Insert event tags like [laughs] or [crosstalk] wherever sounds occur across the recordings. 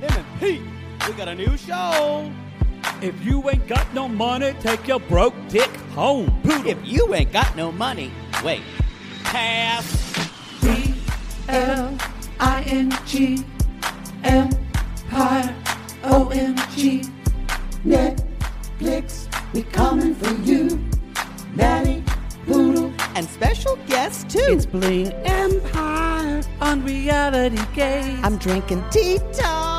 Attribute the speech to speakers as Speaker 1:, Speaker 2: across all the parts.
Speaker 1: Him and Pete, we got a new show.
Speaker 2: If you ain't got no money, take your broke dick home. Poodle.
Speaker 1: If you ain't got no money, wait, pass.
Speaker 3: D L I N G Empire O M G Netflix, we coming for you. Nanny Poodle
Speaker 1: And special guest too.
Speaker 3: It's Bling Empire on reality gaze.
Speaker 1: I'm drinking Tito's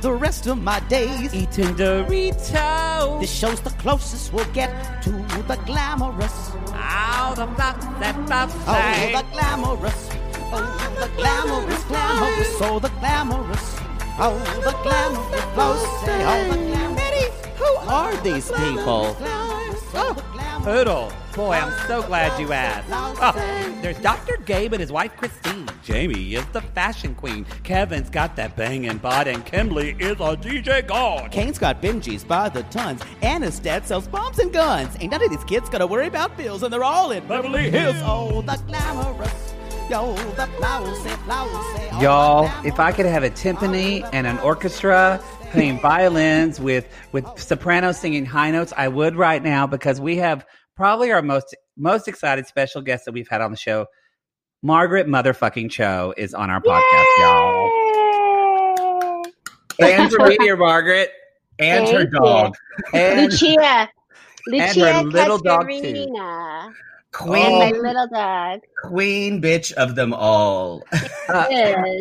Speaker 1: the rest of my days.
Speaker 3: eating Doritos.
Speaker 1: This show's the closest we'll get to the glamorous.
Speaker 3: out of that that
Speaker 1: oh, oh, oh, the glamorous. Oh, the glamorous, glamorous. Oh, the glamorous. Oh, the glamorous. Oh, oh, the glamorous. Who are these people? Oh,
Speaker 2: Poodle. Boy, I'm so glad you asked. Oh, there's Dr. Gabe and his wife Christine. Jamie is the fashion queen. Kevin's got that banging bod, and Kimberly is a DJ god.
Speaker 1: Kane's got Benjis by the tons. Anna's dad sells bombs and guns. Ain't none of these kids gotta worry about bills, and they're all in
Speaker 2: Beverly Hills.
Speaker 1: Oh, the glamorous. Yo, the flowers say, flowers say. oh,
Speaker 4: Y'all, if I could have a timpani and an orchestra playing violins with with sopranos singing high notes, I would right now because we have probably our most most excited special guest that we've had on the show. Margaret motherfucking Cho is on our podcast, y'all. Thanks for being here, Margaret.
Speaker 5: and
Speaker 6: Thank
Speaker 5: her dog.
Speaker 4: And
Speaker 6: Lucia. Lucia
Speaker 4: her little dog, too. Queen,
Speaker 6: And my little dog.
Speaker 5: Queen bitch of them all.
Speaker 4: uh,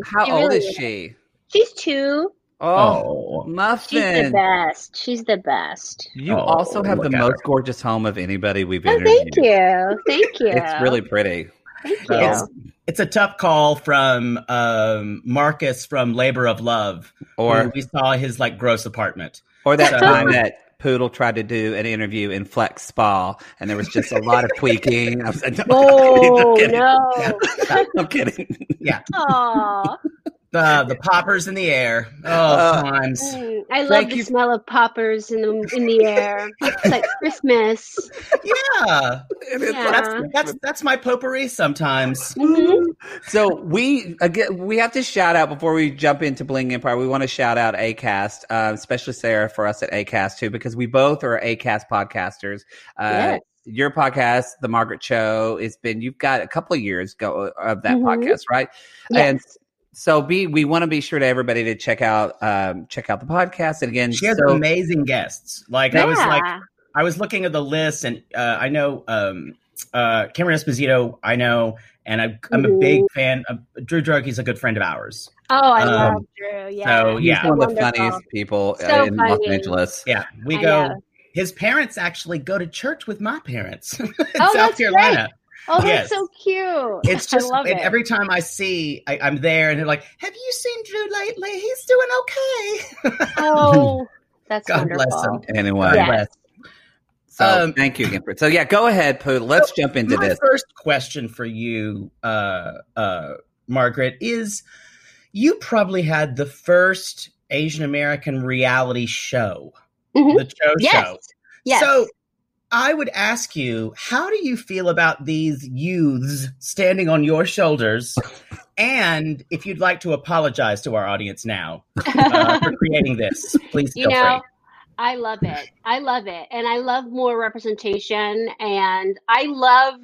Speaker 4: how
Speaker 6: she
Speaker 4: old
Speaker 6: really
Speaker 4: is she?
Speaker 6: She's two.
Speaker 4: Oh,
Speaker 5: Oh.
Speaker 6: She's the best. She's the best.
Speaker 4: You
Speaker 5: Oh,
Speaker 4: also have the most
Speaker 5: her.
Speaker 4: gorgeous home of anybody we've
Speaker 6: Oh,
Speaker 4: interviewed.
Speaker 6: thank you. Thank [laughs] you.
Speaker 4: It's really pretty.
Speaker 6: Thank you.
Speaker 5: It's, it's a tough call from um, Marcus from Labor of Love,
Speaker 4: Or
Speaker 5: we saw his like gross apartment.
Speaker 4: Or that
Speaker 5: So-
Speaker 4: time that Poodle tried to do an interview in Flex Spa, and there was just a lot of tweaking. [laughs] I was like,
Speaker 6: Oh,
Speaker 4: I'm kidding.
Speaker 6: no. [laughs]
Speaker 4: I'm kidding. Yeah.
Speaker 6: Aw.
Speaker 5: The [laughs] the poppers in the air. Oh,
Speaker 4: Uh,
Speaker 5: times.
Speaker 6: Mm, I love
Speaker 4: Thank
Speaker 6: the
Speaker 4: you.
Speaker 6: smell of poppers in the in the air. It's like [laughs] Christmas.
Speaker 5: Yeah,
Speaker 6: Yeah.
Speaker 5: that's that's that's my potpourri sometimes.
Speaker 6: Mhm.
Speaker 4: So we again we have to shout out before we jump into Bling Empire. We want to shout out Acast, uh, especially Sarah for us at Acast too, because we both are Acast podcasters. Uh,
Speaker 6: Yes.
Speaker 4: Your podcast, The Margaret Show, has been you've got a couple of years go of that
Speaker 6: Mhm.
Speaker 4: podcast, right?
Speaker 6: Yes.
Speaker 4: And so be we want to be sure to everybody to check out um, check out the podcast. And again,
Speaker 5: She has
Speaker 4: so,
Speaker 5: amazing guests. Like I was like, I was looking at the list, and uh, I know um, uh, Cameron Esposito. I know, and I, I'm a big fan of Drew Droege. He's a good friend of ours.
Speaker 6: Oh, I
Speaker 5: Um,
Speaker 6: love Drew. Yeah.
Speaker 5: so,
Speaker 4: he's one of the
Speaker 6: Wonderful.
Speaker 4: funniest people uh,
Speaker 6: So
Speaker 4: in Los. Angeles.
Speaker 5: Yeah, we
Speaker 6: I
Speaker 5: go.
Speaker 6: know.
Speaker 5: His parents actually go to church with my parents in [laughs]
Speaker 6: Oh,
Speaker 5: South
Speaker 6: that's
Speaker 5: Carolina.
Speaker 6: Oh, that's
Speaker 5: Yes.
Speaker 6: so cute.
Speaker 5: It's [laughs] just
Speaker 6: I love it.
Speaker 5: every time I see, I, I'm there, and they're like, "Have you seen Drew lately? He's doing okay."
Speaker 6: Oh, [laughs] that's
Speaker 5: God bless him.
Speaker 4: Anyway,
Speaker 6: Yeah.
Speaker 5: Bless.
Speaker 4: so
Speaker 5: Um,
Speaker 4: thank you again. For, so yeah, go ahead, Poodle. Let's jump into
Speaker 5: My
Speaker 4: this.
Speaker 5: first question for you, uh, uh, Margaret, is you probably had the first Asian American reality show,
Speaker 6: Mhm.
Speaker 5: the Cho
Speaker 6: Yes.
Speaker 5: Show.
Speaker 6: Yes.
Speaker 5: So I would ask you, how do you feel about these youths standing on your shoulders? and if you'd like to apologize to our audience now uh, for [laughs] creating this, please
Speaker 6: you
Speaker 5: feel
Speaker 6: know,
Speaker 5: free.
Speaker 6: I love it. I love it. And I love more representation and I love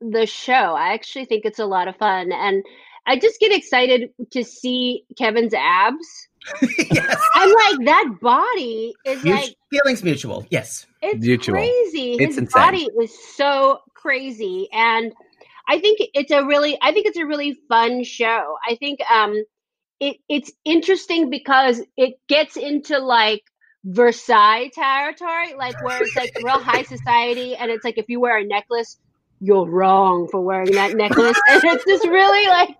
Speaker 6: the show. I actually think it's a lot of fun. And I just get excited to see Kevin's abs. [laughs]
Speaker 5: yes.
Speaker 6: I'm like, that body is
Speaker 5: Mut-
Speaker 6: like,
Speaker 5: feelings mutual. Yes.
Speaker 6: it's
Speaker 4: Mutual.
Speaker 6: crazy.
Speaker 4: It's
Speaker 6: His
Speaker 4: insane.
Speaker 6: body is so crazy and I think it's a really I think it's a really fun show. I think um it it's interesting because it gets into like Versailles territory, like where it's like real high [laughs] society and it's like if you wear a necklace, you're wrong for wearing that necklace. [laughs] and it's just really like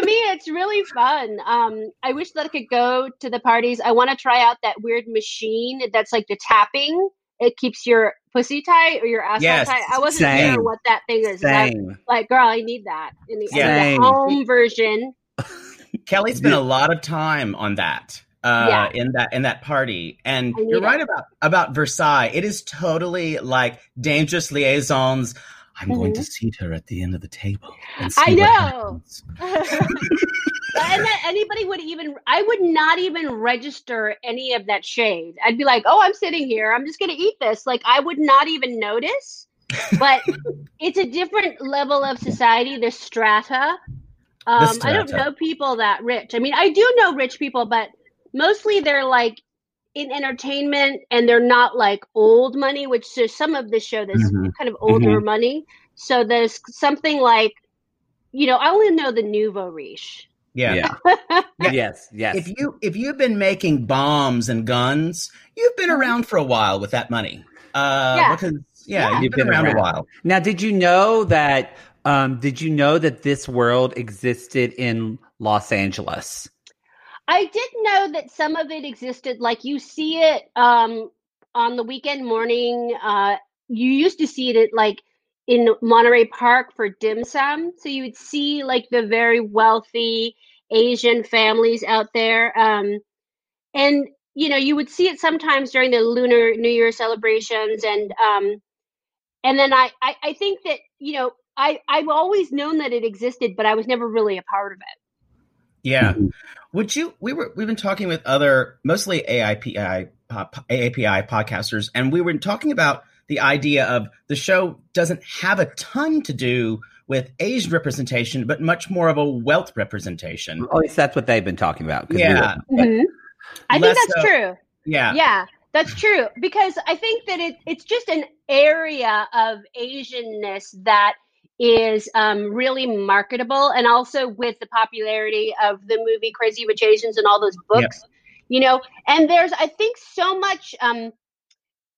Speaker 6: to me it's really fun. Um I wish that I could go to the parties. I want to try out that weird machine that's like the tapping it keeps your pussy tight or your ass
Speaker 5: Yes,
Speaker 6: tight. I wasn't
Speaker 4: same.
Speaker 6: sure what that thing is.
Speaker 4: Same.
Speaker 6: like, girl, I need that in the, in the home version. [laughs]
Speaker 5: Kelly spent a lot of time on that. Uh,
Speaker 6: Yeah.
Speaker 5: in that in that party, and you're right about about Versailles. It is totally like dangerous liaisons. I'm going to seat her at the end of the table. And see
Speaker 6: Mm-hmm. I know. [laughs] and that anybody would even, I would not even register any of that shade. I'd be like, oh, I'm sitting here. I'm just going to eat this. Like, I would not even notice. But [laughs] it's a different level of society, the strata. Um, I don't know people that rich. I mean, I do know rich people, but mostly they're like in entertainment and they're not like old money, which there's some of the show that's
Speaker 5: Mhm.
Speaker 6: kind of older money. So there's something like, you know, I only know the nouveau riche.
Speaker 5: Yeah.
Speaker 4: Yeah. [laughs]
Speaker 5: Yeah.
Speaker 4: Yes. Yes.
Speaker 5: If you if you've been making bombs and guns, you've been around for a while with that money. Uh,
Speaker 6: Yeah.
Speaker 5: because yeah,
Speaker 6: Yeah.
Speaker 5: you've been, around, a while.
Speaker 4: Now, did you know that? Um, did you know that this world existed in Los Angeles?
Speaker 6: I did know that some of it existed. Like you see it um, on the weekend morning. Uh, you used to see it at, like in Monterey Park for dim sum. So you would see like the very wealthy Asian families out there. Um, and you know, you would see it sometimes during the Lunar New Year celebrations, and um, and then I, I I think that you know I I've always known that it existed, but I was never really a part of it.
Speaker 5: Yeah. Would you? We were. We've been talking with other, mostly AIPI, uh, AAPI podcasters, and we were talking about the idea of the show doesn't have a ton to do with Asian representation, but much more of a wealth representation.
Speaker 4: At least that's what they've been talking about. 'cause we
Speaker 5: Yeah.
Speaker 4: were-
Speaker 6: Mhm. I think that's
Speaker 5: so-
Speaker 6: true.
Speaker 5: Yeah.
Speaker 6: Yeah, that's true because I think that it it's just an area of Asianness that is um, really marketable, and also with the popularity of the movie Crazy Rich Asians and all those
Speaker 5: Yep.
Speaker 6: books, you know. And there's I think so much um,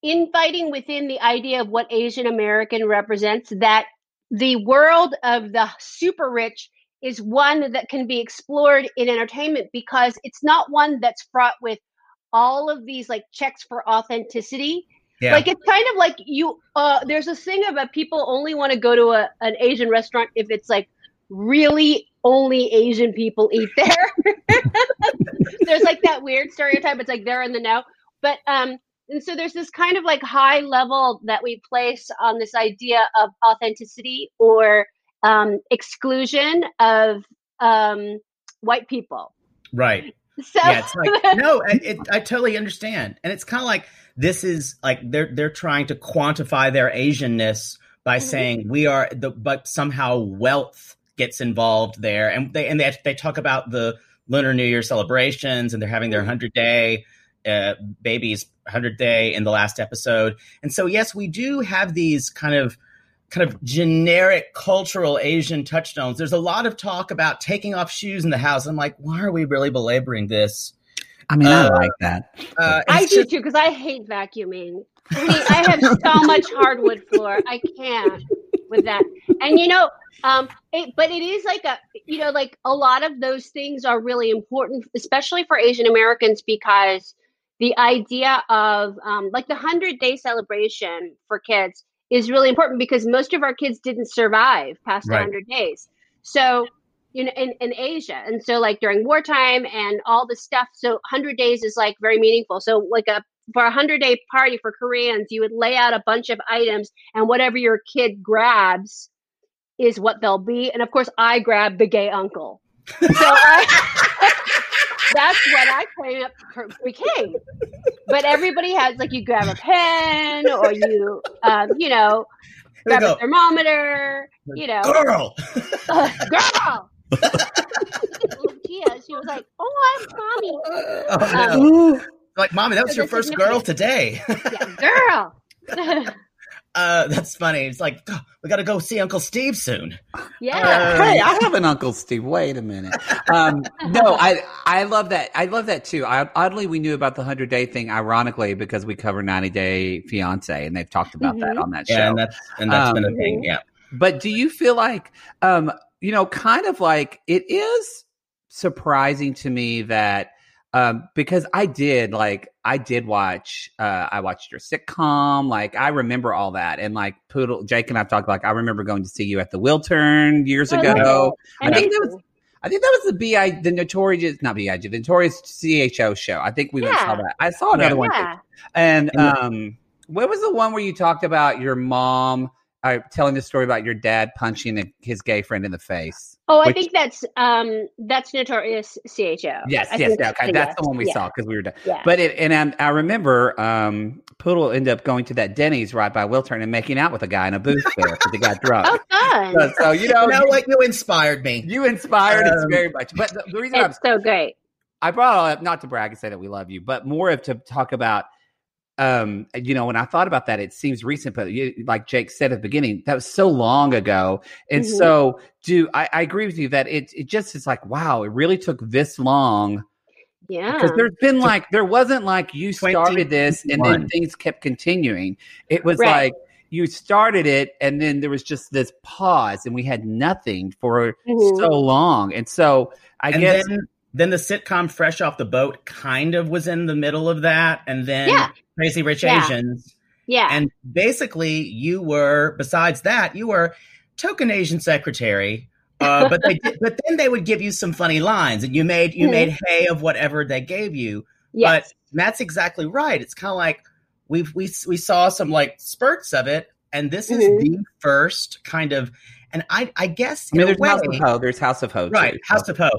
Speaker 6: infighting within the idea of what Asian American represents that the world of the super rich is one that can be explored in entertainment because it's not one that's fraught with all of these like checks for authenticity.
Speaker 5: Yeah.
Speaker 6: Like it's kind of like you uh there's this thing about people only want to go to a, an Asian restaurant if it's like really only Asian people eat there. [laughs] there's like that weird stereotype. It's like they're in the know. But um and so there's this kind of like high level that we place on this idea of authenticity or um, exclusion of um, white people.
Speaker 5: Right.
Speaker 6: So
Speaker 5: yeah, it's like [laughs] no, I- it, I totally understand, and it's kind of like this is like they're they're trying to quantify their Asianness by
Speaker 6: Mhm.
Speaker 5: saying we are the, but somehow wealth gets involved there, and they and they they talk about the Lunar New Year celebrations, and they're having their hundred day uh, babies hundred day in the last episode, and so yes, we do have these kind of kind of generic cultural Asian touchstones. There's a lot of talk about taking off shoes in the house. I'm like, why are we really belaboring this?
Speaker 4: I mean, I
Speaker 5: Uh,
Speaker 4: like that.
Speaker 5: Uh,
Speaker 6: I
Speaker 5: it's
Speaker 6: do
Speaker 5: just-
Speaker 6: too because I hate vacuuming. I, mean, I have so much hardwood floor. I can't with that. And you know, um, it, but it is like a you know, like a lot of those things are really important, especially for Asian Americans, because the idea of um, like the hundred day celebration for kids is really important because most of our kids didn't survive past
Speaker 5: Right.
Speaker 6: hundred days. So you know, in, in Asia. And so like during wartime and all the stuff. So 100 days is like very meaningful. So like a, for a 100 day party for Koreans, you would lay out a bunch of items and whatever your kid grabs is what they'll be. And of course I grabbed the gay uncle. So I, [laughs] that's what I came up became. But everybody has like you grab a pen or you, um, you know, grab a thermometer, you know,
Speaker 5: girl. [laughs]
Speaker 6: uh, girl. Lucia, she was like, "Oh, I'm mommy."
Speaker 5: Oh, no. like, mommy, that was
Speaker 6: so
Speaker 5: your first girl today.
Speaker 6: Yeah, girl. [laughs]
Speaker 5: Uh, that's funny. It's like "Oh, we got to go see Uncle Steve soon.
Speaker 6: Yeah.
Speaker 5: Uh,
Speaker 4: hey, I have an Uncle Steve. Wait a minute. Um, no, I I love that. I love that too. I, oddly, we knew about the hundred day thing, ironically, because we cover ninety day fiance, and they've talked about that
Speaker 6: Mhm.
Speaker 4: on that show.
Speaker 5: Yeah, and that's and that's been a
Speaker 4: Um,
Speaker 5: thing. Yeah.
Speaker 4: But do you feel like, um, you know, kind of like it is surprising to me that um, because I did like I did watch uh, I watched your sitcom like I remember all that and like Poodle Jake and I've talked like I remember going to see you at the Wiltern years
Speaker 6: Oh,
Speaker 4: ago. I
Speaker 6: And
Speaker 4: think that was I think that was the bi the notorious not big the notorious cho show. I think we went and saw that. I saw another one too.
Speaker 6: yeah.
Speaker 4: And
Speaker 5: And
Speaker 4: um, what was the one where you talked about your mom uh, telling the story about your dad punching his gay friend in the face?
Speaker 6: Oh, I
Speaker 4: Which-
Speaker 6: think that's um that's notorious CHO.
Speaker 4: Yes,
Speaker 6: I
Speaker 4: yes,
Speaker 6: think
Speaker 4: okay, that's
Speaker 6: yes,
Speaker 4: the one we
Speaker 6: yeah,
Speaker 4: saw because we were done.
Speaker 6: Yeah.
Speaker 4: But it, and I, I remember um, Poodle ended up going to that Denny's right by Wiltern and making out with a guy in a booth there because he got drunk. [laughs]
Speaker 6: oh, fun!
Speaker 4: so, so, you know,
Speaker 5: You know
Speaker 4: you,
Speaker 5: what? You inspired me.
Speaker 4: you inspired us
Speaker 5: Um,
Speaker 4: very much. But the, the reason I'm
Speaker 6: so great.
Speaker 4: I brought it up not to brag and say that we love you, but more of to talk about. Um, you know, when I thought about that, it seems recent, but you, like Jake said at the beginning, that was so long ago, and
Speaker 6: Mhm.
Speaker 4: so do I, I agree with you that it it just is like wow, it really took this long
Speaker 6: Yeah.
Speaker 4: because there's been like there wasn't like you started this and then things kept continuing. It was
Speaker 6: Right.
Speaker 4: like you started it and then there was just this pause and we had nothing for
Speaker 6: Mhm.
Speaker 4: so long, and so I
Speaker 5: and
Speaker 4: guess
Speaker 5: then then the sitcom Fresh Off the Boat kind of was in the middle of that, and then
Speaker 6: Yeah.
Speaker 5: Crazy Rich
Speaker 6: Yeah.
Speaker 5: Asians,
Speaker 6: yeah.
Speaker 5: and basically you were besides that you were token Asian secretary. Uh, [laughs] but they did, but then they would give you some funny lines, and you made you
Speaker 6: Mhm.
Speaker 5: made hay of whatever they gave you.
Speaker 6: yes.
Speaker 5: But that's exactly right. It's kind of like we've we we saw some like spurts of it, and this is
Speaker 6: Mhm.
Speaker 5: the first kind of. And I I guess
Speaker 4: I mean,
Speaker 5: in a
Speaker 4: there's House of Ho, there's House of Ho,
Speaker 5: right
Speaker 4: too.
Speaker 5: house of ho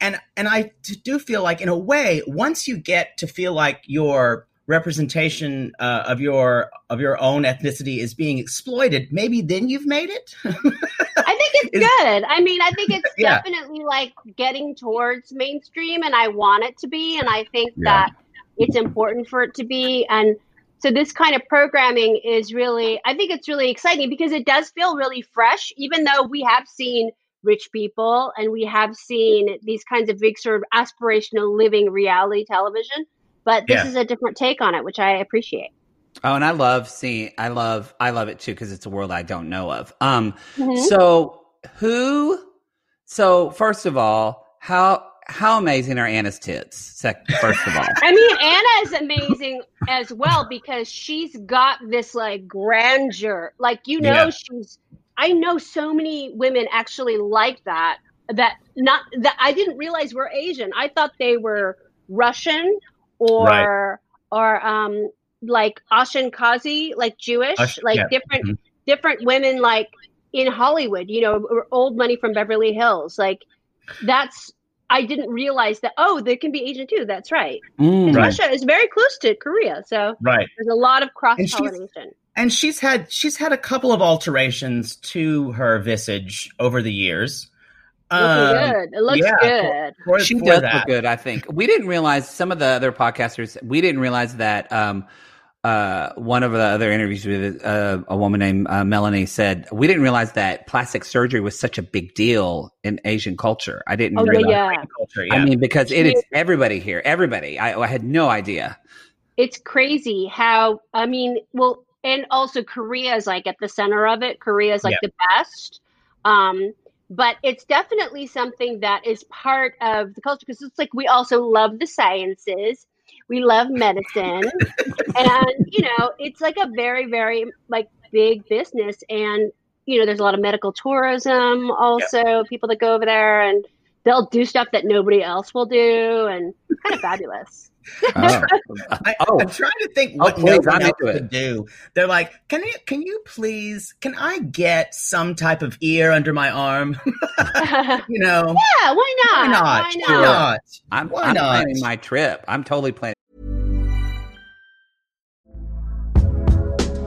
Speaker 5: and and i t- do feel like in a way once you get to feel like your representation uh, of your of your own ethnicity is being exploited maybe then you've made it
Speaker 6: I think it's [laughs]
Speaker 5: Is-
Speaker 6: good. I mean, I think it's [laughs]
Speaker 5: Yeah.
Speaker 6: definitely like getting towards mainstream, and I want it to be, and I think
Speaker 4: Yeah.
Speaker 6: that it's important for it to be. And so, this kind of programming is really, I think it's really exciting because it does feel really fresh, even though we have seen rich people and we have seen these kinds of big sort of aspirational living reality television. But this
Speaker 5: Yeah.
Speaker 6: is a different take on it, which I appreciate.
Speaker 4: Oh, and I love seeing. I love. I love it too because it's a world I don't know of. Um.
Speaker 6: Mhm.
Speaker 4: So who? So first of all, how how amazing are Anna's tits? Sec- first of all, [laughs]
Speaker 6: I mean, Anna is amazing as well because she's got this like grandeur. Like, you know,
Speaker 5: Yeah.
Speaker 6: she's, I know so many women actually like that. That not that I didn't realize were Asian. I thought they were Russian or or um like Ashkenazi, like Jewish,
Speaker 5: Ash-
Speaker 6: like
Speaker 5: yeah.
Speaker 6: different
Speaker 5: Mhm.
Speaker 6: different women like in Hollywood, you know, or old money from Beverly Hills. Like that's I didn't realize that oh, there can be Asian too. That's right.
Speaker 4: Mm.
Speaker 5: Right.
Speaker 6: Russia is very close to Korea, so
Speaker 5: right
Speaker 6: there's a lot of cross
Speaker 5: she's-
Speaker 6: pollination.
Speaker 5: and she's had she's had a couple of alterations to her visage over the years
Speaker 6: Looking
Speaker 5: Um,
Speaker 6: good. It looks
Speaker 5: yeah,
Speaker 6: good.
Speaker 5: for,
Speaker 4: she
Speaker 5: for
Speaker 4: does
Speaker 5: that.
Speaker 4: look good. I think we didn't realize some of the other podcasters. We didn't realize that. Um, uh, one of the other interviews with uh, a woman named uh, Melanie said we didn't realize that plastic surgery was such a big deal in Asian culture. I didn't
Speaker 6: Oh yeah,
Speaker 4: realize.
Speaker 6: yeah.
Speaker 5: culture yeah
Speaker 4: I mean, because it is everybody here. Everybody. I, I had no idea.
Speaker 6: It's crazy how I mean, well, and also Korea is like at the center of it. Korea is like the best. Um, but it's definitely something that is part of the culture because it's like we also love the sciences. We love medicine. and you know, it's like a very, very like big business and you know, there's a lot of medical tourism also, people that go over there and they'll do stuff that nobody else will do and it's kind of fabulous. [laughs]
Speaker 4: Oh.
Speaker 5: I,
Speaker 4: Oh.
Speaker 5: I'm trying to think
Speaker 4: Oh,
Speaker 5: what
Speaker 4: please,
Speaker 5: no one else could do. They're like, can you can you please can I get some type of ear under my arm? [laughs] you know, Yeah,
Speaker 6: why not?
Speaker 5: why not?
Speaker 6: Why
Speaker 5: Why
Speaker 6: not?
Speaker 5: not?
Speaker 4: I'm,
Speaker 5: Why
Speaker 4: I'm
Speaker 5: not?
Speaker 4: planning my trip. I'm totally planning.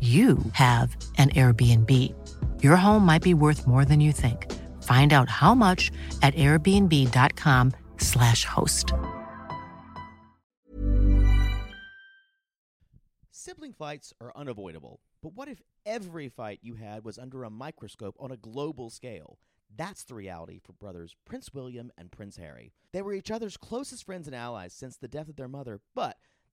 Speaker 7: you have an Airbnb. Your home might be worth more than you think. Find out how much at airbnb.com/slash host.
Speaker 1: Sibling fights are unavoidable, but what if every fight you had was under a microscope on a global scale? That's the reality for brothers Prince William and Prince Harry. They were each other's closest friends and allies since the death of their mother, but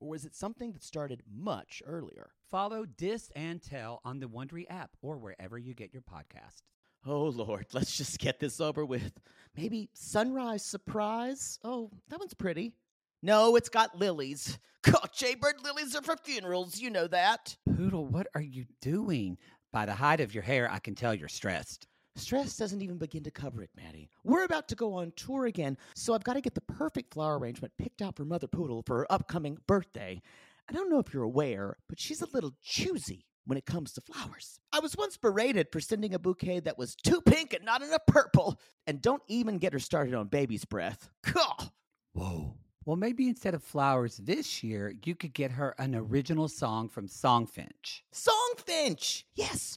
Speaker 1: or was it something that started much earlier?
Speaker 4: Follow Dis and Tell on the Wondery app or wherever you get your podcasts.
Speaker 1: Oh, Lord, [laughs] let's just get this over with. Maybe Sunrise Surprise? Oh, that one's pretty. No, it's got lilies. [laughs] God, Jaybird lilies are for funerals, you know that.
Speaker 4: Poodle, what are you doing? By the height of your hair, I can tell you're stressed.
Speaker 1: Stress doesn't even begin to cover it, Maddie. We're about to go on tour again, so I've got to get the perfect flower arrangement picked out for Mother Poodle for her upcoming birthday. I don't know if you're aware, but she's a little choosy when it comes to flowers. I was once berated for sending a bouquet that was too pink and not enough purple. And don't even get her started on baby's breath. Gah!
Speaker 4: Whoa. Well, maybe instead of flowers this year, you could get her an original song from Songfinch.
Speaker 1: Songfinch! Yes!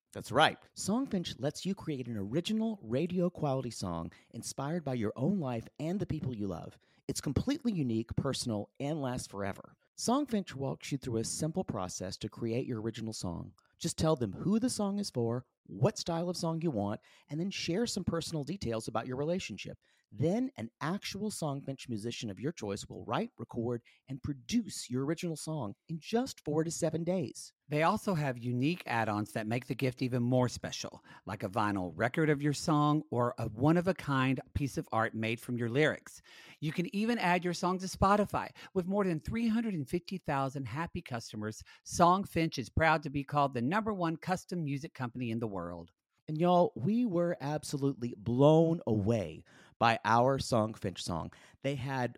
Speaker 1: That's right. Songfinch lets you create an original radio quality song inspired by your own life and the people you love. It's completely unique, personal, and lasts forever. Songfinch walks you through a simple process to create your original song. Just tell them who the song is for, what style of song you want, and then share some personal details about your relationship. Then, an actual Songfinch musician of your choice will write, record, and produce your original song in just four to seven days.
Speaker 4: They also have unique add ons that make the gift even more special, like a vinyl record of your song or a one of a kind piece of art made from your lyrics. You can even add your song to Spotify. With more than 350,000 happy customers, Songfinch is proud to be called the number one custom music company in the world.
Speaker 1: And y'all, we were absolutely blown away by our Songfinch song. They had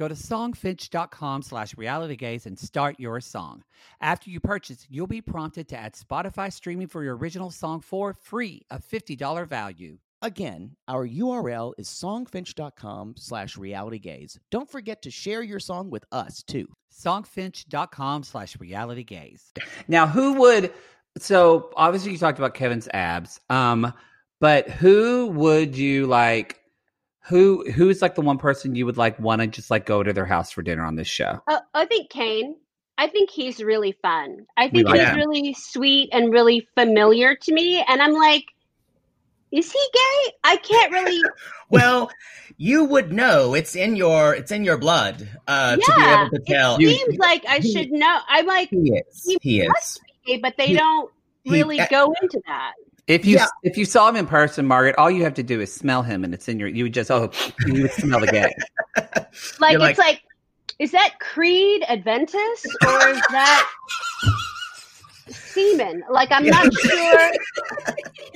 Speaker 4: Go to songfinch.com slash realitygaze and start your song. After you purchase, you'll be prompted to add Spotify streaming for your original song for free, a $50 value.
Speaker 1: Again, our URL is songfinch.com slash realitygaze. Don't forget to share your song with us, too.
Speaker 4: Songfinch.com slash realitygaze.
Speaker 8: Now, who would... So, obviously, you talked about Kevin's abs. Um, but who would you like... Who who's like the one person you would like want to just like go to their house for dinner on this show?
Speaker 6: Uh, I think Kane. I think he's really fun. I think like he's him. really sweet and really familiar to me. And I'm like, Is he gay? I can't really. [laughs]
Speaker 5: Well, you would know. It's in your it's in your blood uh, to be able to tell.
Speaker 6: it seems like I should know. I'm like,
Speaker 5: He is. He
Speaker 6: must
Speaker 5: is.
Speaker 6: be gay, but they
Speaker 5: He-
Speaker 6: don't
Speaker 5: he-
Speaker 6: really
Speaker 5: uh,
Speaker 6: go into that.
Speaker 4: If you
Speaker 5: Yeah.
Speaker 4: if you saw him in person, Margaret, all you have to do is smell him, and it's in your. You would just oh, you would smell the gay. [laughs]
Speaker 6: Like
Speaker 5: You're
Speaker 6: it's like, is that Creed Aventus or is that [laughs] semen? Like I'm not sure.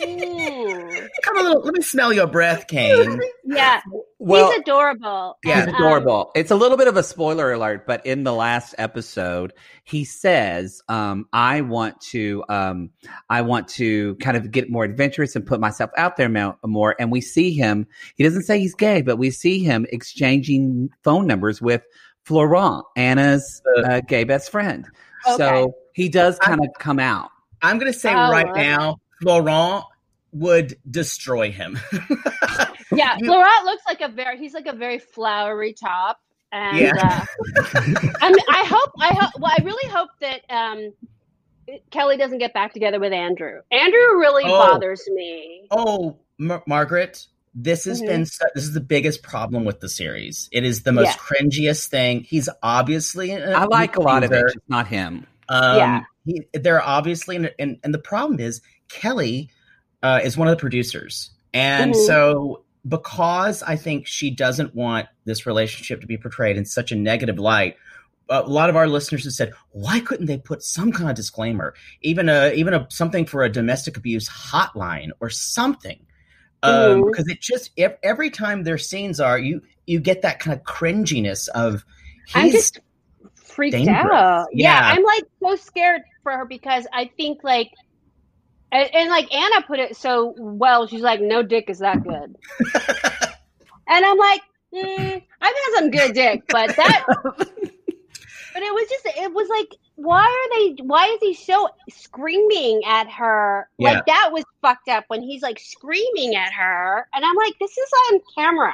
Speaker 6: Hmm. [laughs]
Speaker 5: Come a little. Let me smell your breath, Kane.
Speaker 6: Yeah,
Speaker 4: Well,
Speaker 6: he's adorable.
Speaker 5: Yeah.
Speaker 6: And,
Speaker 4: He's
Speaker 6: um,
Speaker 4: adorable. it's a little bit of a spoiler alert, but in the last episode, he says, um, "I want to, um, I want to kind of get more adventurous and put myself out there more." And we see him. He doesn't say he's gay, but we see him exchanging phone numbers with Florent, Anna's uh, gay best friend.
Speaker 6: Okay.
Speaker 4: So he does kind of come out.
Speaker 5: I'm going to say
Speaker 6: Oh,
Speaker 5: right now, Florent would destroy him. [laughs]
Speaker 6: Yeah,
Speaker 5: You-
Speaker 6: Florent looks like a very. He's like a very flowery top, and
Speaker 5: Yeah.
Speaker 6: uh, I mean, I hope. I hope. Well, I really hope that um, Kelly doesn't get back together with Andrew. Andrew really
Speaker 5: Oh.
Speaker 6: bothers me.
Speaker 5: oh, Mar- Margaret, this has
Speaker 6: Mhm.
Speaker 5: been su- this is the biggest problem with the series. It is the most cringiest thing. He's obviously.
Speaker 4: I like a lot of it,
Speaker 5: abuser.
Speaker 4: just not him.
Speaker 5: Um,
Speaker 6: Yeah.
Speaker 5: he, they're obviously, and, and and the problem is Kelly uh, is one of the producers, and
Speaker 6: Mhm.
Speaker 5: so because I think she doesn't want this relationship to be portrayed in such a negative light. A lot of our listeners have said, "Why couldn't they put some kind of disclaimer, even a even a something for a domestic abuse hotline or something?" Um,
Speaker 6: Mhm.
Speaker 5: because it just ev- every time their scenes are you you get that kind of cringiness of
Speaker 6: I'm
Speaker 5: he's
Speaker 6: just freaked
Speaker 5: dangerous.
Speaker 6: out. Yeah.
Speaker 5: Yeah.
Speaker 6: I'm like so scared for her because I think like, and, and like Anna put it so well. She's like, "No dick is that good," [laughs] and I'm like, mm, I've had some good dick, but that. [laughs] But it was just, it was like, why are they, why is he so screaming at her?
Speaker 5: Yeah.
Speaker 6: Like, that was fucked up when he's like screaming at her. And I'm like, this is on camera.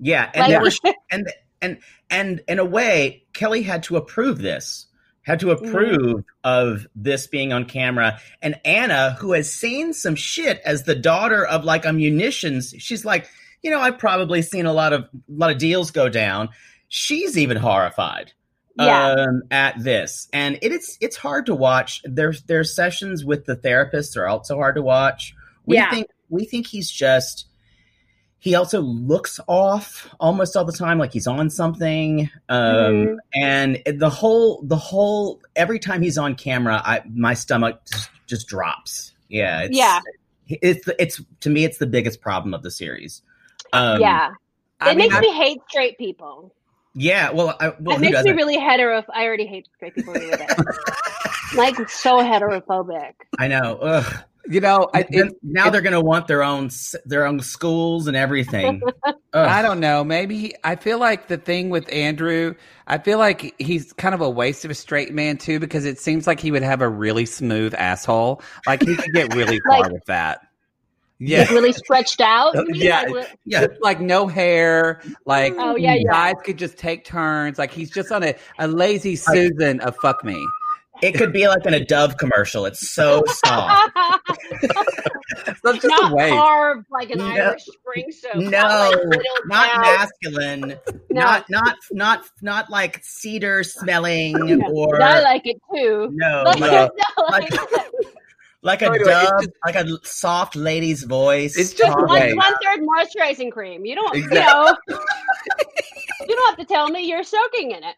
Speaker 5: Yeah, and
Speaker 6: Like-
Speaker 5: they were, [laughs] and and and in a way, Kelly had to approve this, had to
Speaker 6: Mm-hmm.
Speaker 5: approve of this being on camera. And Anna, who has seen some shit as the daughter of like a munitions, she's like, you know, I've probably seen a lot of a lot of deals go down. She's even horrified
Speaker 6: Yeah.
Speaker 5: um, at this, and it, it's it's hard to watch. There's there's sessions with the therapists are also hard to watch. We
Speaker 6: Yeah.
Speaker 5: think we think he's just he also looks off almost all the time like he's on something um
Speaker 6: Mhm.
Speaker 5: and the whole the whole every time he's on camera i my stomach just, just drops yeah it's,
Speaker 6: Yeah.
Speaker 5: it's it's to me it's the biggest problem of the series um
Speaker 6: yeah.
Speaker 4: I
Speaker 6: it
Speaker 4: mean,
Speaker 6: makes
Speaker 4: I-
Speaker 6: me hate straight people.
Speaker 5: yeah well, I, well
Speaker 6: it makes me
Speaker 5: doesn't
Speaker 6: really hetero. I already hate straight people really [laughs] like so heterophobic.
Speaker 5: i know Ugh.
Speaker 4: You know, I, it,
Speaker 5: now they're gonna want their own their own schools and everything [laughs]
Speaker 4: I don't know. Maybe he, I feel like the thing with Andrew, I feel like he's kind of a waste of a straight man too, because it seems like he would have a really smooth asshole. Like he could get really [laughs] far
Speaker 6: Like-
Speaker 4: with that.
Speaker 6: Like
Speaker 4: Yeah.
Speaker 6: really stretched out.
Speaker 4: Yeah.
Speaker 6: Like,
Speaker 5: yeah
Speaker 4: like no hair, like
Speaker 6: Oh, yeah, yeah.
Speaker 4: guys could just take turns. Like he's just on a, a lazy Susan of fuck me.
Speaker 5: It could be like in a dove commercial it's so soft
Speaker 4: That's just
Speaker 6: not
Speaker 4: a waste.
Speaker 6: carved like an
Speaker 5: No.
Speaker 6: Irish spring soap.
Speaker 5: no,
Speaker 6: not, like,
Speaker 5: not masculine,
Speaker 6: No.
Speaker 5: not not not not like cedar smelling or
Speaker 6: I like it too.
Speaker 5: no, [laughs]
Speaker 6: Like,
Speaker 5: like,
Speaker 4: no.
Speaker 5: a,
Speaker 6: like,
Speaker 5: like a
Speaker 4: Anyway,
Speaker 5: dove,
Speaker 4: just-
Speaker 5: like a soft lady's voice.
Speaker 4: It's just
Speaker 5: talking.
Speaker 4: like-
Speaker 6: like one third moisturizing cream. You don't,
Speaker 4: Exactly.
Speaker 6: you know, [laughs] you don't have to tell me you're soaking in it.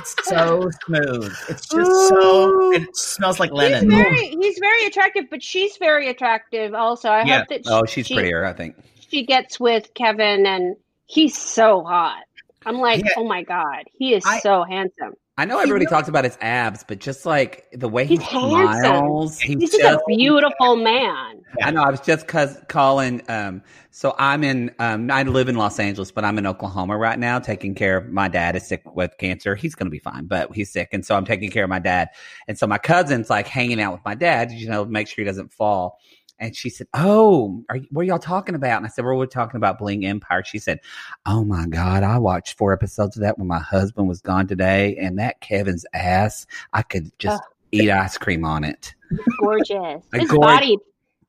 Speaker 5: It's so smooth. It's just so. It smells like
Speaker 6: He's
Speaker 5: lemon.
Speaker 6: very, he's very attractive, but she's very attractive also. I
Speaker 5: Yeah.
Speaker 6: hope that
Speaker 4: Oh, she's
Speaker 6: she,
Speaker 4: prettier, I think.
Speaker 6: She gets with Kevin, and he's so hot. I'm like,
Speaker 5: Yeah.
Speaker 6: oh my god, he is
Speaker 5: I-
Speaker 6: so handsome.
Speaker 4: I know everybody talks about his abs, but just like the way he
Speaker 6: He's handsome.
Speaker 4: smiles, he's,
Speaker 6: He's just
Speaker 4: just
Speaker 6: a beautiful man.
Speaker 4: I know. I was just cause calling. Um, so I'm in. Um, I live in Los Angeles, but I'm in Oklahoma right now, taking care of my dad is sick with cancer. He's going to be fine, but he's sick, and so I'm taking care of my dad. And so my cousin's like hanging out with my dad, you know, make sure he doesn't fall. And she said, "Oh, are what are y'all talking about?" And I said, "Well, we're talking about Bling Empire." She said, "Oh my God, I watched four episodes of that when my husband was gone today, and that Kevin's ass, I could just eat ice cream on it."
Speaker 6: Gorgeous. [laughs] His
Speaker 4: gorge-
Speaker 6: body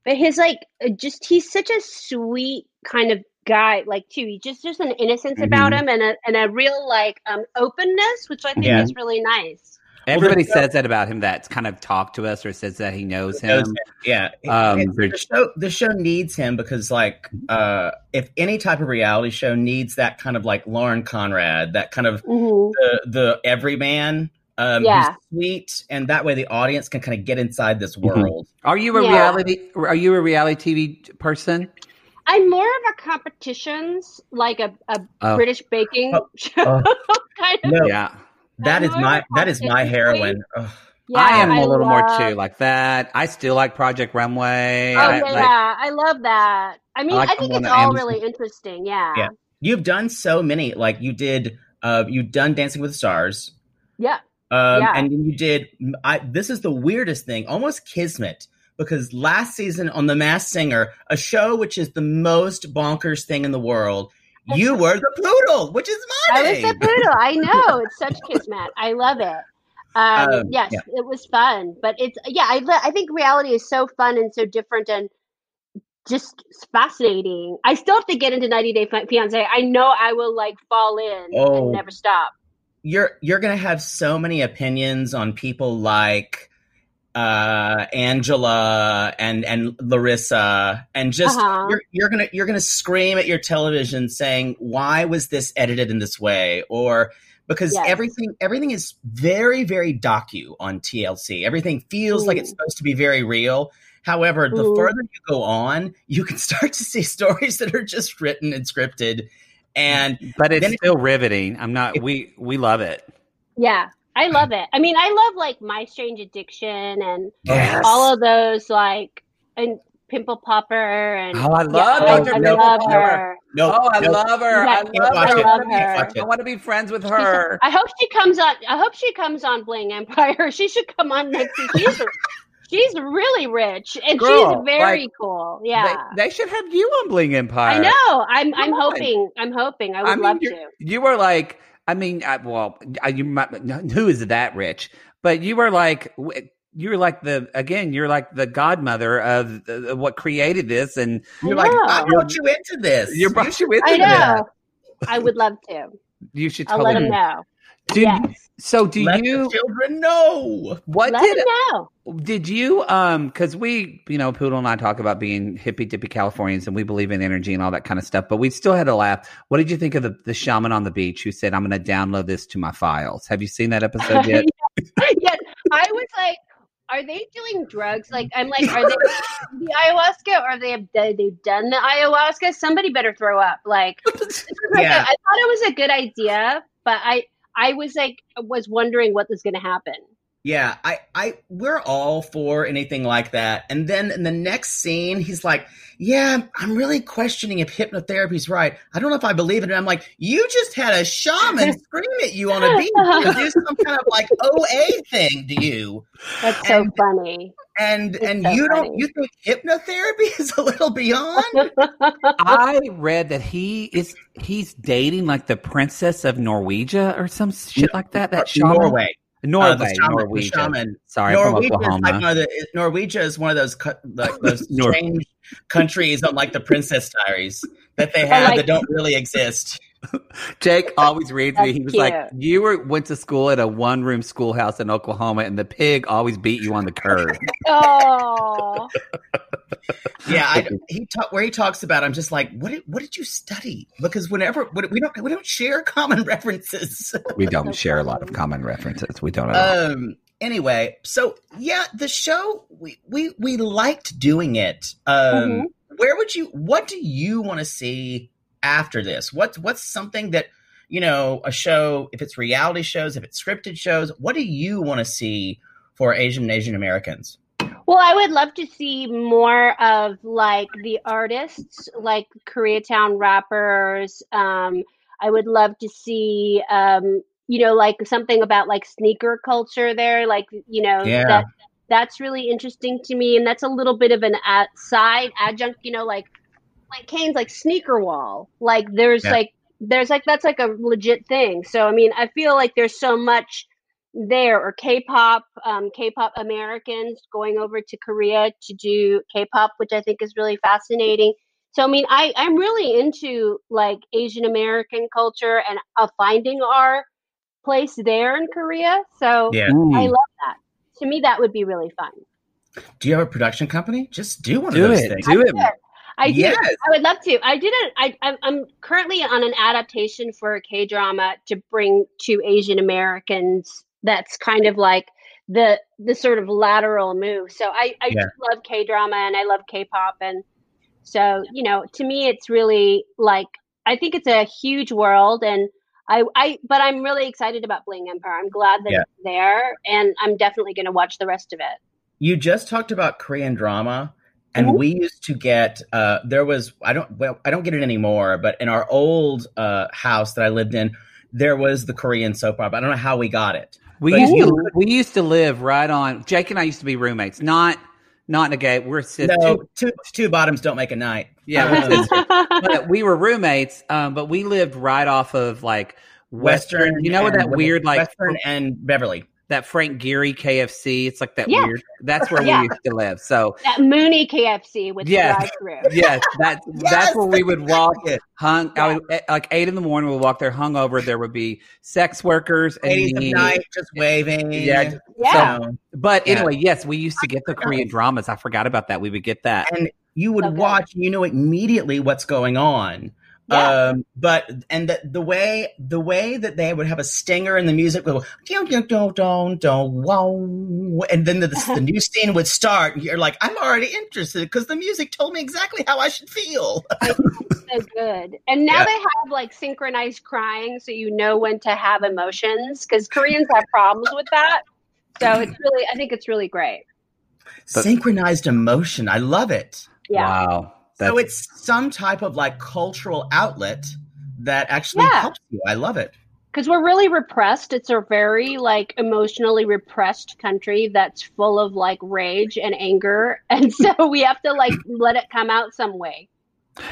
Speaker 6: but his like uh, just he's such a sweet kind of guy like too he just just an innocence about
Speaker 4: Mhm.
Speaker 6: him and a and a real like um openness which i think
Speaker 4: Yeah.
Speaker 6: is really nice
Speaker 4: Everybody
Speaker 5: Well, the-
Speaker 4: says that about him. That's kind of talked to us or says that he knows him.
Speaker 5: knows him, Yeah.
Speaker 4: Um,
Speaker 5: the show the show needs him because like uh if any type of reality show needs that kind of like Lauren Conrad, that kind of
Speaker 6: Mhm.
Speaker 5: the the everyman um
Speaker 6: Yeah.
Speaker 5: sweet and that way the audience can kind of get inside this
Speaker 4: Mhm.
Speaker 5: world.
Speaker 4: Are you a
Speaker 6: Yeah.
Speaker 4: reality? Are you a reality TV person?
Speaker 6: i'm more of a competitions like a, a
Speaker 4: Oh.
Speaker 6: british baking
Speaker 5: Oh.
Speaker 6: show
Speaker 5: Oh. [laughs]
Speaker 6: kind of
Speaker 5: No,
Speaker 4: Yeah,
Speaker 5: that
Speaker 6: I'm
Speaker 5: is
Speaker 6: more
Speaker 5: my that is my
Speaker 6: competition
Speaker 5: heroine.
Speaker 6: Yeah,
Speaker 4: I am a little more too like that. I still like Project Runway.
Speaker 6: oh
Speaker 4: I,
Speaker 6: yeah,
Speaker 4: like-
Speaker 6: yeah i love that i mean
Speaker 4: like
Speaker 6: i think it's all
Speaker 4: Amazon.
Speaker 6: really interesting yeah
Speaker 5: Yeah. You've done so many like you did uh you've done Dancing with the Stars.
Speaker 6: yeah
Speaker 5: Um,
Speaker 6: Yeah.
Speaker 5: And then you did. I, this is the weirdest thing, almost kismet, because last season on The Masked Singer, a show which is the most bonkers thing in the world, you were the poodle, which is my
Speaker 6: I was the poodle. I [laughs] know it's such kismet. I love it. Um,
Speaker 5: Um,
Speaker 6: yes,
Speaker 5: yeah.
Speaker 6: it was fun, but it's yeah. I I think reality is so fun and so different and just fascinating. I still have to get into 90 Day Fiance. I know I will like fall in
Speaker 5: Oh.
Speaker 6: and never stop.
Speaker 5: You're you're gonna have so many opinions on people like uh Angela and and Larissa and just
Speaker 6: Uh-huh.
Speaker 5: you're you're gonna you're gonna scream at your television saying why was this edited in this way or because
Speaker 6: Yes.
Speaker 5: everything everything is very very docu on TLC everything feels like it's supposed to be very real however the
Speaker 6: Ooh.
Speaker 5: further you go on you can [laughs] start to see stories that are just written and scripted and
Speaker 4: but it's
Speaker 5: Then it-
Speaker 4: still riveting. I'm not.
Speaker 5: It-
Speaker 4: we we love it.
Speaker 6: Yeah, I love it. I mean, I love like My Strange Addiction and
Speaker 4: Yes.
Speaker 6: all of those like and Pimple Popper and
Speaker 4: Oh, I love
Speaker 6: I,
Speaker 4: Dr.
Speaker 6: I
Speaker 5: Pimple
Speaker 6: love
Speaker 5: Popper.
Speaker 6: her.
Speaker 5: no
Speaker 4: oh, I
Speaker 5: no,
Speaker 4: love her.
Speaker 6: Yeah,
Speaker 4: I love her.
Speaker 6: I love her.
Speaker 4: I want to be friends with her.
Speaker 6: I hope she comes on. I hope she comes on Bling Empire. [laughs] She should come on next. She's she's really rich and
Speaker 4: Girl,
Speaker 6: she's very
Speaker 4: like,
Speaker 6: cool. Yeah,
Speaker 4: They, they should have you on Bling Empire.
Speaker 6: I know. I'm I'm
Speaker 4: on.
Speaker 6: hoping. I'm hoping. I would
Speaker 4: I mean,
Speaker 6: love to.
Speaker 4: You were like, I mean, I, well, I, you might, [laughs] who is that rich? But you were like, you were like the again, you're like the godmother of the, what created this, and
Speaker 5: you're like. I brought you into this
Speaker 4: you brought you into
Speaker 6: I
Speaker 4: this.
Speaker 6: I would love to.
Speaker 4: You should
Speaker 6: I'll let him know.
Speaker 4: Do,
Speaker 6: Yes.
Speaker 4: So do
Speaker 5: Let
Speaker 4: you?
Speaker 5: the children know
Speaker 4: What
Speaker 6: Let
Speaker 4: did
Speaker 6: him know.
Speaker 4: did you? Um, because we, you know, Poodle and I talk about being hippy dippy Californians, and we believe in energy and all that kind of stuff. But we still had a laugh. What did you think of the, the shaman on the beach who said, "I'm going to download this to my files"? Have you seen that episode yet? [laughs]
Speaker 6: yes, I was like, are they doing drugs? Like, I'm like, are they [laughs] the ayahuasca or they have they they've done the ayahuasca? Somebody better throw up. Like, [laughs] this was like a- I thought it was a good idea, but I I was like was wondering what was going to happen.
Speaker 5: Yeah, I, I, we're all for anything like that. And then in the next scene, he's like, "Yeah, I'm really questioning if hypnotherapy's right. I don't know if I believe it." And I'm like, "You just had a shaman [laughs] scream at you on a beach and [laughs] do some kind of like OA thing to you,
Speaker 6: That's so
Speaker 5: And-
Speaker 6: funny.
Speaker 5: and
Speaker 6: It's
Speaker 5: and
Speaker 6: so
Speaker 5: you don't, you think hypnotherapy [laughs] is a little beyond?"
Speaker 4: I read that he is he's dating like the princess of Norwegia or some shit like that. That shaman?
Speaker 5: Norway,
Speaker 4: Norway,
Speaker 5: Uh, the shaman, the
Speaker 4: Norwegia.
Speaker 5: shaman.
Speaker 4: Sorry, I'm from
Speaker 5: Norwegia is
Speaker 4: Oklahoma.
Speaker 5: like one of the Norwegia is one of those like [laughs] those strange countries on like the Princess Diaries that they have
Speaker 6: like-
Speaker 5: that don't really exist. [laughs]
Speaker 4: Jake always reads me. He was like, "You were went to school at a one room schoolhouse in Oklahoma, and the pig always beat you on the curb." [laughs]
Speaker 6: Oh, [laughs]
Speaker 5: Yeah, I, he talk where he talks about. I'm just like, what did what did you study? Because whenever we don't we don't share common references.
Speaker 4: we don't share a lot of common references. We don't at all.
Speaker 5: um. Anyway, so yeah, the show we we we liked doing it. Um.
Speaker 6: Mhm.
Speaker 5: Where would you? What do you want to see after this? What's what's something that you know a show? If it's reality shows, if it's scripted shows, what do you want to see for Asian and Asian Americans?
Speaker 6: Well, I would love to see more of like the artists, like Koreatown rappers. Um, I would love to see, um, you know, like something about like sneaker culture there. Like, you know,
Speaker 5: Yeah.
Speaker 6: that that's really interesting to me, and that's a little bit of an side adjunct. You know, like like Kane's like sneaker wall. Like there's
Speaker 5: Yeah.
Speaker 6: like there's like that's like a legit thing. So I mean, I feel like there's so much there or K-pop, um, K-pop Americans going over to Korea to do K-pop, which I think is really fascinating. So I mean, I I'm really into like Asian American culture and uh, finding our place there in Korea. So
Speaker 5: Yeah.
Speaker 6: I love that. To me, that would be really fun.
Speaker 5: Do you have a production company? Just do one
Speaker 4: Do
Speaker 5: of those
Speaker 4: it.
Speaker 5: things.
Speaker 4: Do it.
Speaker 6: I do.
Speaker 5: Yes.
Speaker 6: I would love to. I did it. I, I'm- I'm currently on an adaptation for a K drama to bring to Asian Americans. That's kind of like the the sort of lateral move. So I I
Speaker 5: Yeah.
Speaker 6: love K drama and I love K-pop and so you know to me it's really like I think it's a huge world and. I, I, but I'm really excited about Bling Empire. I'm glad that
Speaker 5: Yeah.
Speaker 6: it's there, and I'm definitely going to watch the rest of it.
Speaker 5: You just talked about Korean drama, and
Speaker 6: Mhm.
Speaker 5: we used to get. Uh, there was I don't well I don't get it anymore, but in our old uh, house that I lived in, there was the Korean soap opera. I don't know how we got it.
Speaker 4: We used
Speaker 5: you
Speaker 4: to we used to live right on. Jake and I used to be roommates. Not not in a gay. We're sisters.
Speaker 5: No, two two bottoms don't make a night.
Speaker 4: Yeah, we're
Speaker 5: Um,
Speaker 4: sisters. but we were roommates. Um, but we lived right off of like
Speaker 5: Western.
Speaker 4: You know what that weird like
Speaker 5: Western and Beverly.
Speaker 4: That Frank Gehry KFC? It's like that
Speaker 6: Yeah.
Speaker 4: weird. That's where
Speaker 6: Yeah.
Speaker 4: we used to live. So
Speaker 6: that Mooney KFC with
Speaker 4: Yeah.
Speaker 6: drive through.
Speaker 4: yes, that [laughs] that's where we would walk. [laughs]
Speaker 5: It.
Speaker 4: Hung, I would, like eight in the morning. We would walk there, hungover. There would be sex workers and
Speaker 5: Ladies of
Speaker 4: me.
Speaker 5: night just waving.
Speaker 4: Yeah,
Speaker 6: Yeah.
Speaker 5: So-
Speaker 4: But
Speaker 5: Yeah.
Speaker 4: anyway, yes, we used to get the Korean dramas. I forgot about that. We would get that.
Speaker 5: and you would
Speaker 6: Okay.
Speaker 5: watch you know immediately what's going on
Speaker 6: Yeah.
Speaker 5: um but and the, the way the way that they would have a stinger in the music would go don't don't don't don't don't wow and then the, the [laughs] new scene would start and you're like i'm already interested because the music told me exactly how i should feel [laughs]
Speaker 6: so good. And now
Speaker 5: Yeah.
Speaker 6: they have like synchronized crying, so you know when to have emotions because Koreans have problems with that. So it's really, I think it's really great.
Speaker 4: But-
Speaker 5: synchronized emotion i love it
Speaker 6: Yeah.
Speaker 4: Wow.
Speaker 5: So it's some type of like cultural outlet that actually
Speaker 6: Yeah.
Speaker 5: helps you i love it
Speaker 6: Because we're really repressed. It's a very like emotionally repressed country that's full of like rage and anger. [laughs] And so we have to like let it come out some way.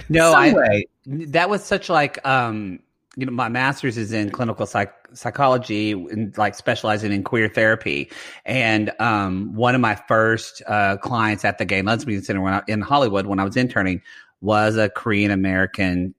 Speaker 4: no,
Speaker 5: some
Speaker 4: I,
Speaker 5: way
Speaker 4: that was such like um you know my master's is in clinical psych- psychology and like specializing in queer therapy and um one of my first uh clients at the gay and lesbian center when I, in hollywood when i was interning was a korean american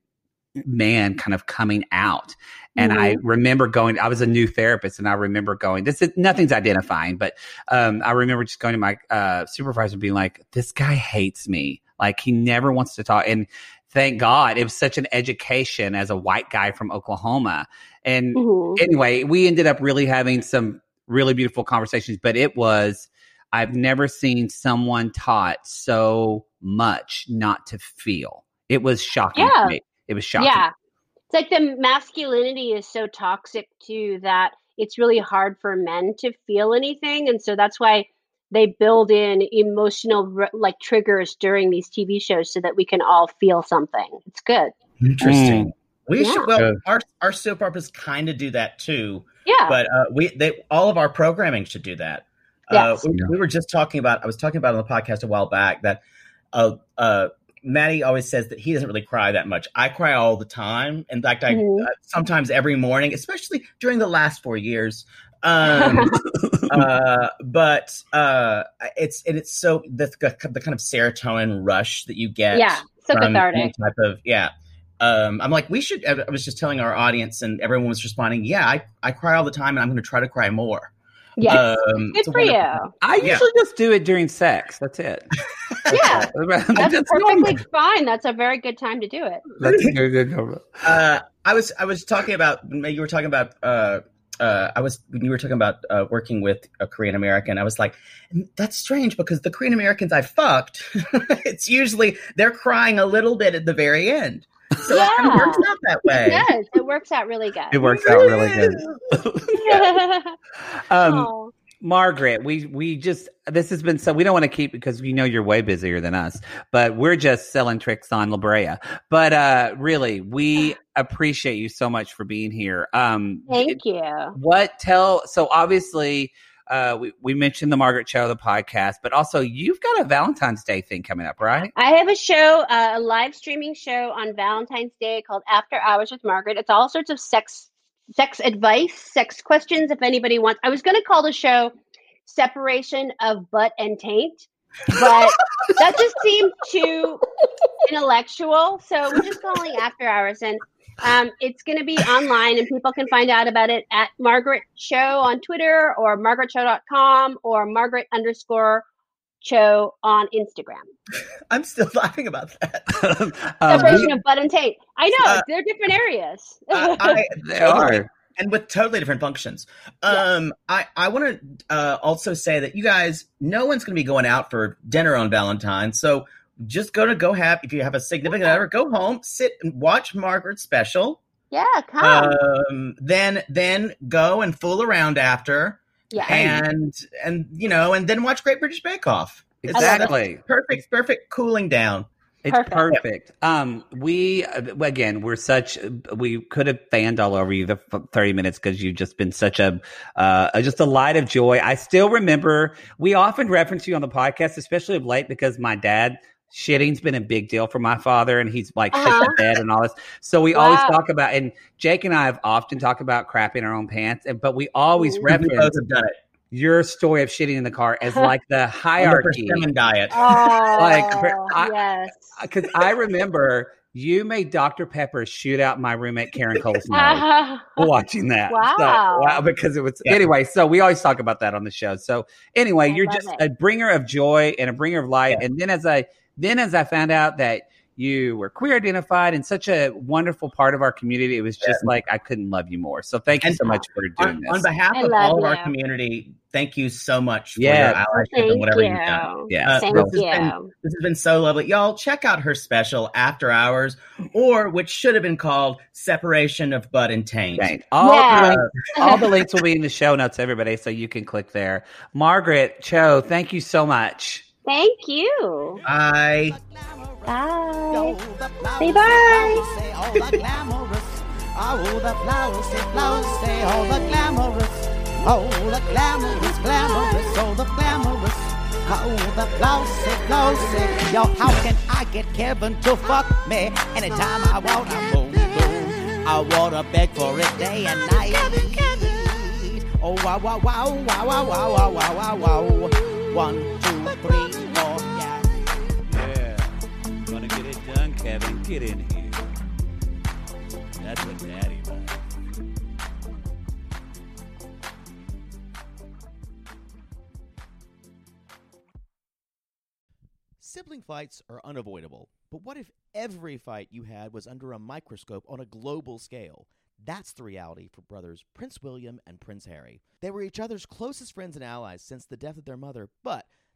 Speaker 4: man kind of coming out and I remember going, I was a new therapist and I remember going, this is nothing's identifying, but um, I remember just going to my uh, supervisor and being like, this guy hates me. Like he never wants to talk. And thank God it was such an education as a white guy from Oklahoma. And
Speaker 6: Mhm.
Speaker 4: anyway, we ended up really having some really beautiful conversations, but it was, I've never seen someone taught so much not to feel. It was shocking
Speaker 6: Yeah.
Speaker 4: to me. It was shocking.
Speaker 6: Yeah. It's like the masculinity is so toxic too that it's really hard for men to feel anything. And so that's why they build in emotional like triggers during these TV shows so that we can all feel something. It's good.
Speaker 5: Interesting. We
Speaker 6: Yeah.
Speaker 5: should well
Speaker 4: Good.
Speaker 5: our our soap operas kind of do that too,
Speaker 6: Yeah.
Speaker 5: but uh, we they all of our programming should do that.
Speaker 6: Yes.
Speaker 5: Uh, we, we were just talking about I was talking about on the podcast a while back that uh uh Maddie always says that he doesn't really cry that much. I cry all the time. In fact, I
Speaker 6: Mhm.
Speaker 5: uh, sometimes every morning, especially during the last four years. Um, [laughs] uh, but uh, it's and it's so the the kind of serotonin rush that you get
Speaker 6: yeah. So cathartic.
Speaker 5: type of yeah. Um, I'm like, we should. I I was just telling our audience, and everyone was responding. Yeah, I, I cry all the time, and I'm going to try to cry more.
Speaker 6: Yes.
Speaker 5: Um,
Speaker 6: good
Speaker 5: it's
Speaker 6: for you.
Speaker 5: wonderful-
Speaker 4: I
Speaker 5: Yeah.
Speaker 4: usually just do it during sex. That's it. [laughs]
Speaker 6: Yeah.
Speaker 4: That's,
Speaker 6: That's [laughs]
Speaker 4: normal.
Speaker 6: perfectly fine. That's a very good time to do it.
Speaker 4: That's [laughs] good, good, good.
Speaker 5: Uh, I was I was talking about you were talking about uh, uh, I was when you were talking about uh, working with a Korean American. I was like, that's strange because the Korean Americans I fucked, it's usually they're crying a little bit at the very end. So it kind of works out that way.
Speaker 6: It does. It works out really good.
Speaker 4: It works out really good. [laughs] Um,
Speaker 6: Aw.
Speaker 4: Margaret, we we just this has been so we don't want to keep because we know you're way busier than us, but we're just selling tricks on La Brea. But uh really, we appreciate you so much for being here. Um
Speaker 6: Thank you.
Speaker 4: what tell so obviously uh we, we mentioned the Margaret Cho, the podcast, but also you've got a Valentine's Day thing coming up, right?
Speaker 6: I have a show, uh, a live streaming show on Valentine's Day called After Hours with Margaret. It's all sorts of sex sex advice, sex questions. If anybody wants, I was going to call the show "Separation of Butt and Taint," but that just seemed too intellectual. So we're just calling After Hours, and um, it's going to be online, and people can find out about it at Margaret Cho on Twitter or margaretcho.com or Margaret underscore Cho on Instagram. [laughs]
Speaker 5: I'm still laughing about that. [laughs]
Speaker 4: Um,
Speaker 6: Separation
Speaker 4: we-
Speaker 6: of butt and taint. I know
Speaker 5: Uh,
Speaker 6: they're different areas.
Speaker 5: I, I, [laughs]
Speaker 4: They are.
Speaker 5: and with totally different functions. Um, I I want to uh, also say that you guys, no one's going to be going out for dinner on Valentine's, so just go to go have if you have a significant other, go home, sit and watch Margaret's special.
Speaker 6: yeah, come.
Speaker 5: Um, then then go and fool around after,
Speaker 6: yeah.
Speaker 5: and and you know, and then watch Great British Bake Off.
Speaker 4: Exactly.
Speaker 5: that's perfect, perfect cooling down.
Speaker 4: It's
Speaker 6: Perfect.
Speaker 4: perfect. Um, we uh, again, we're such. We could have fanned all over you the f- thirty minutes because you've just been such a, uh, just a light of joy. I still remember. We often reference you on the podcast, especially of late, because my dad shitting's been a big deal for my father, and he's like shit
Speaker 6: Uh-huh.
Speaker 4: the bed and all this. So we always talk about, and Jake and I have often talked about crapping our own pants, and but we always
Speaker 6: Ooh.
Speaker 5: We both
Speaker 4: reference
Speaker 5: have done it.
Speaker 4: your story of shitting in the car as like the [laughs] hierarchy.
Speaker 5: persimmon diet.
Speaker 6: Oh,
Speaker 4: Like, I-
Speaker 6: yes.
Speaker 4: because I remember you made Dr. Pepper shoot out my roommate Karen Cole's [laughs] nose
Speaker 6: Ah,
Speaker 4: watching that. So,
Speaker 6: Wow.
Speaker 4: wow, because it was
Speaker 5: Yeah.
Speaker 4: anyway. So we always talk about that on the show. So anyway,
Speaker 6: I
Speaker 4: you're just
Speaker 6: it.
Speaker 4: a bringer of joy and a bringer of light.
Speaker 5: Yeah.
Speaker 4: And then as I then as I found out that you were queer identified and such a wonderful part of our community, it was just like I couldn't love you more. So thank you
Speaker 5: And
Speaker 4: so much for doing
Speaker 5: on,
Speaker 4: this.
Speaker 5: on behalf
Speaker 6: I
Speaker 5: of
Speaker 6: love
Speaker 5: all of our community, thank you so much for
Speaker 4: Yeah.
Speaker 5: your allyship
Speaker 6: Thank
Speaker 5: and whatever
Speaker 6: you.
Speaker 5: you've done.
Speaker 4: yeah,
Speaker 5: Uh,
Speaker 6: Thank
Speaker 5: this has
Speaker 6: you.
Speaker 5: been- This has been so lovely. Y'all check out her special After Hours, or which should have been called Separation of Butt and Taint.
Speaker 4: Thank- All,
Speaker 6: Yeah.
Speaker 4: the all the links will be in the show notes, everybody, so you can click there. Margaret Cho, thank you so much.
Speaker 6: Thank you.
Speaker 5: I
Speaker 6: Bye.
Speaker 1: Say
Speaker 6: Say bye.
Speaker 1: Say all the glamorous. Oh, the flowers say flowers say all the glamorous. Oh, the glamorous, glamorous, oh, the glamorous. Oh, the flowers say flowers say. Yo, how can I get Kevin to fuck me anytime I want a boom boom? I wanna beg for it day and night. Oh, wow, wow, wow, wow, wow, wow, wow, wow, wow, wow. One, two, three,
Speaker 2: Kevin. Get in here. That's what daddy likes.
Speaker 9: Sibling fights are unavoidable, but what if every fight you had was under a microscope on a global scale? That's the reality for brothers Prince William and Prince Harry. They were each other's closest friends and allies since the death of their mother, but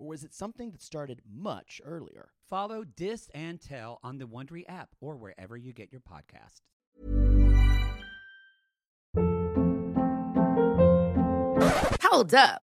Speaker 9: or was it something that started much earlier?
Speaker 4: Follow Dis and Tell on the Wondery app or wherever you get your podcasts.
Speaker 10: Hold up.